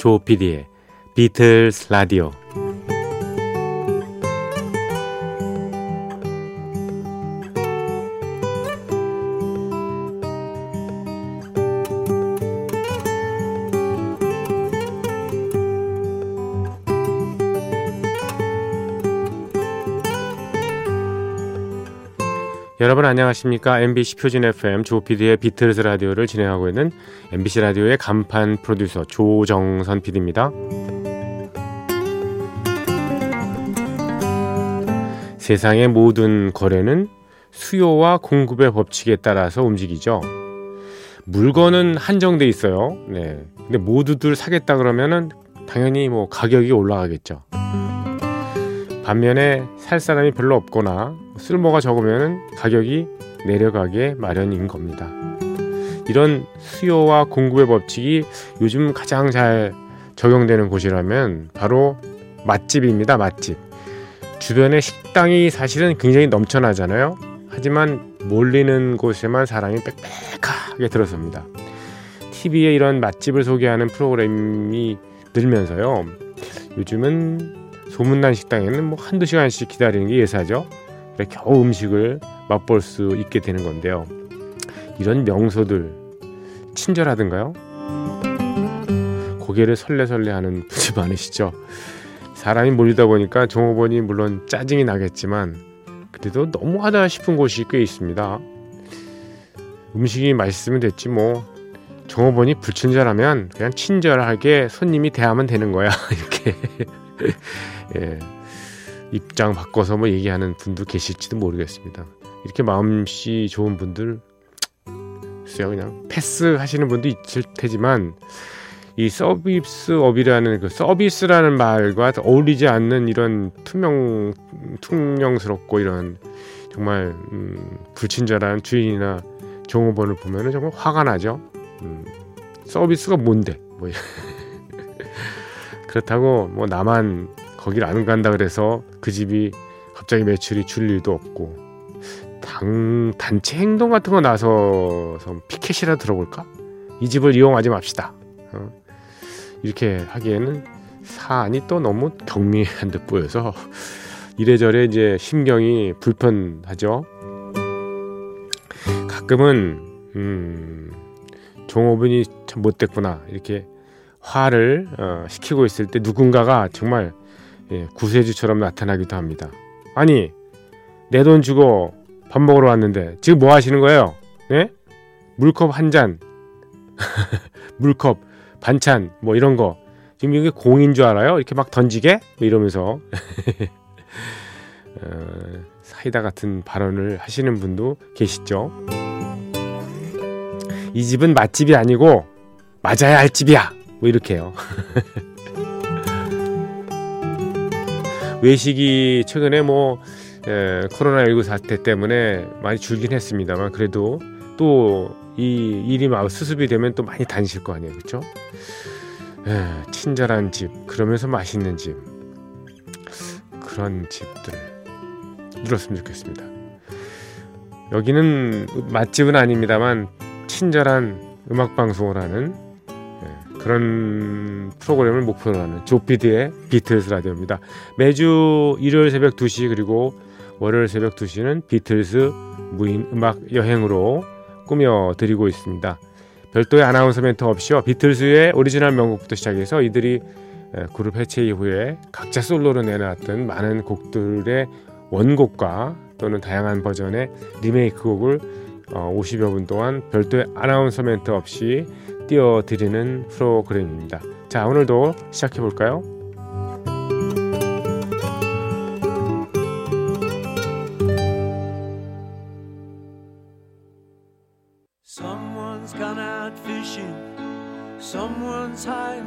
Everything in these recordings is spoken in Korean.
조피디의 비틀스 라디오 여러분 안녕하십니까? MBC 표준 FM 조피디의 비틀즈 라디오를 진행하고 있는 MBC 라디오의 간판 프로듀서 조정선 PD입니다. 세상의 모든 거래는 수요와 공급의 법칙에 따라서 움직이죠. 물건은 한정돼 있어요. 네. 근데 모두들 사겠다 그러면은 당연히 뭐 가격이 올라가겠죠. 반면에 살 사람이 별로 없거나 쓸모가 적으면 가격이 내려가게 마련인 겁니다. 이런 수요와 공급의 법칙이 요즘 가장 잘 적용되는 곳이라면 바로 맛집입니다. 맛집. 주변에 식당이 사실은 굉장히 넘쳐나잖아요. 하지만 몰리는 곳에만 사람이 빽빽하게 들어섭니다. TV에 이런 맛집을 소개하는 프로그램이 늘면서요. 요즘은 소문난 식당에는 뭐 한두 시간씩 기다리는 게 예사죠. 겨우 음식을 맛볼 수 있게 되는 건데요. 이런 명소들 친절하던가요? 고개를 설레설레 하는 분이 많으시죠. 사람이 몰리다 보니까 종업원이 물론 짜증이 나겠지만 그래도 너무하다 싶은 곳이 꽤 있습니다. 음식이 맛있으면 됐지 뭐 종업원이 불친절하면 그냥 친절하게 손님이 대하면 되는 거야 이렇게 예, 입장 바꿔서 뭐 얘기하는 분도 계실지도 모르겠습니다. 이렇게 마음씨 좋은 분들 글쎄요 그냥 패스 하시는 분도 있을 테지만 이 서비스업이라는 그 서비스라는 말과 어울리지 않는 이런 투명 투명스럽고 이런 정말 음, 불친절한 주인이나 종업원을 보면은 정말 화가 나죠. 음, 서비스가 뭔데? 뭐 그렇다고 뭐 나만 거길 안 간다 그래서 그 집이 갑자기 매출이 줄 일도 없고 당 단체 행동 같은 거 나서서 피켓이라 들어볼까? 이 집을 이용하지 맙시다. 어? 이렇게 하기에는 사안이 또 너무 경미한 듯 보여서 이래저래 이제 심경이 불편하죠. 가끔은 음, 종업원이 참 못됐구나 이렇게 화를 어, 시키고 있을 때 누군가가 정말 예, 구세주처럼 나타나기도 합니다. 아니 내 돈 주고 밥 먹으러 왔는데 지금 뭐 하시는 거예요? 네? 물컵 한 잔, 물컵 반찬 뭐 이런 거 지금 이게 공인 줄 알아요? 이렇게 막 던지게 뭐 이러면서 어, 사이다 같은 발언을 하시는 분도 계시죠. 이 집은 맛집이 아니고 맞아야 할 집이야. 뭐 이렇게요. 외식이 최근에 뭐 에, 코로나19 사태 때문에 많이 줄긴 했습니다만 그래도 또 이 일이 막 수습이 되면 또 많이 다니실 거 아니에요, 그렇죠? 친절한 집, 그러면서 맛있는 집 그런 집들 늘었으면 좋겠습니다. 여기는 맛집은 아닙니다만 친절한 음악 방송을 하는 그런 프로그램을 목표로 하는 조피디의 비틀스 라디오입니다. 매주 일요일 새벽 2시 그리고 월요일 새벽 2시는 비틀스 무인 음악 여행으로 꾸며 드리고 있습니다. 별도의 아나운서 멘트 없이요. 비틀스의 오리지널 명곡부터 시작해서 이들이 그룹 해체 이후에 각자 솔로로 내놨던 많은 곡들의 원곡과 또는 다양한 버전의 리메이크 곡을 50여 분 동안 별도의 아나운서 멘트 없이 띄워드리는 프로그램입니다. 자, 오늘도 시작해 볼까요? Someone's gone out fishing. Someone's high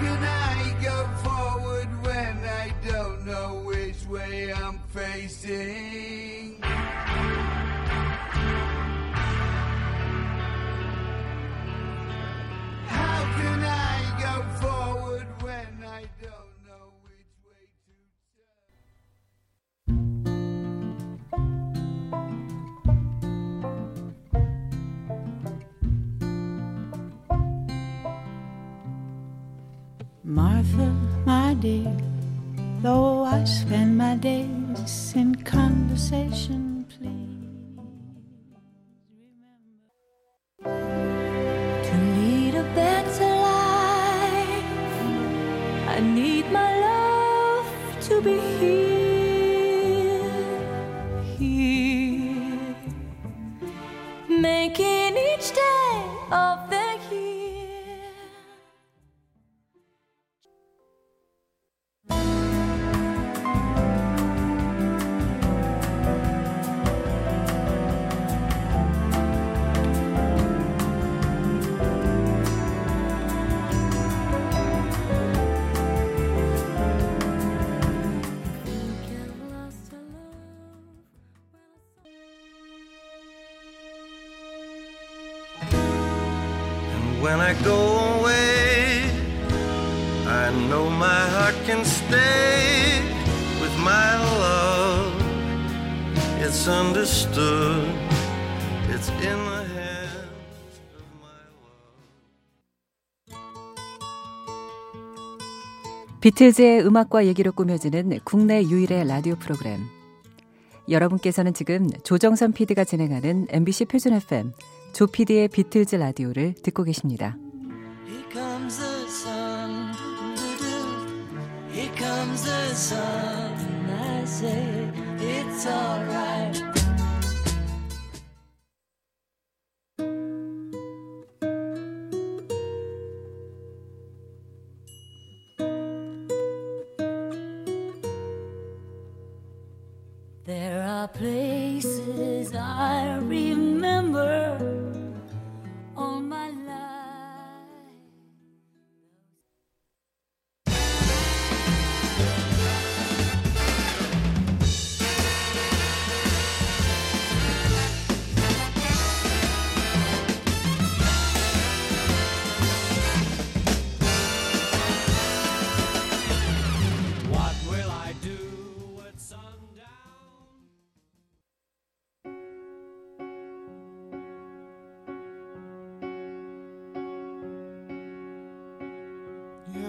can I go forward when I don't know which way I'm facing? Dear. Though I spend my days in conversation, please remember to lead a better life. I need my love to be here, when I go away, I know my heart can stay with my love. It's understood, it's in the hands of my love. 비틀즈의 음악과 얘기로 꾸며지는 국내 유일의 라디오 프로그램. 여러분께서는 지금 조정선 PD가 진행하는 MBC 표준 FM 조 PD의 비틀즈 라디오를 듣고 계십니다. Here comes the sun. I say it's alright.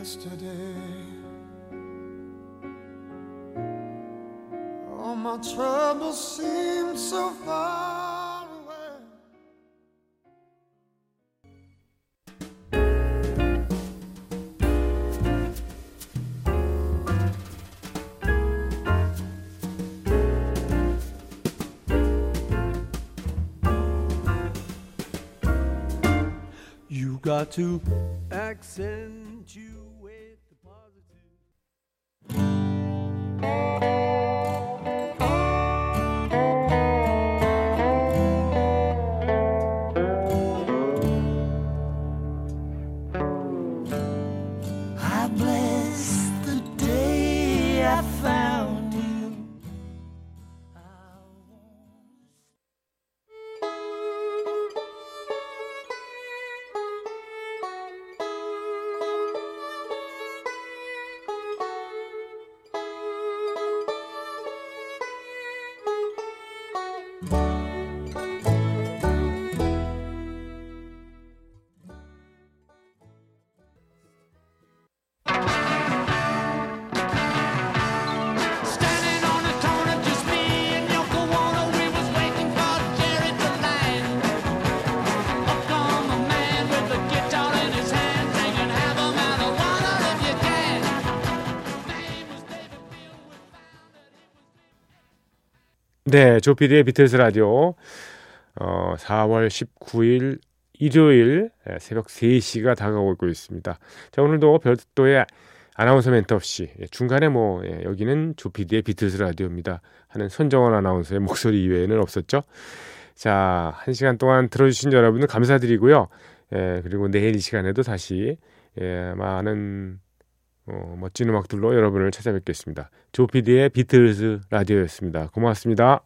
Yesterday. All my troubles seem so far away. You got to accentuate the Bye. 네, 조피디의 비틀스 라디오 어, 4월 19일 일요일 예, 새벽 3시가 다가오고 있습니다. 자, 오늘도 별도의 아나운서 멘트 없이 예, 중간에 뭐 예, 여기는 조피디의 비틀스 라디오입니다 하는 손정원 아나운서의 목소리 이외에는 없었죠. 자, 한 시간 동안 들어주신 여러분들 감사드리고요. 예, 그리고 내일 이 시간에도 다시 예, 많은 어, 멋진 음악들로 여러분을 찾아뵙겠습니다. 조피디의 비틀스 라디오였습니다. 고맙습니다.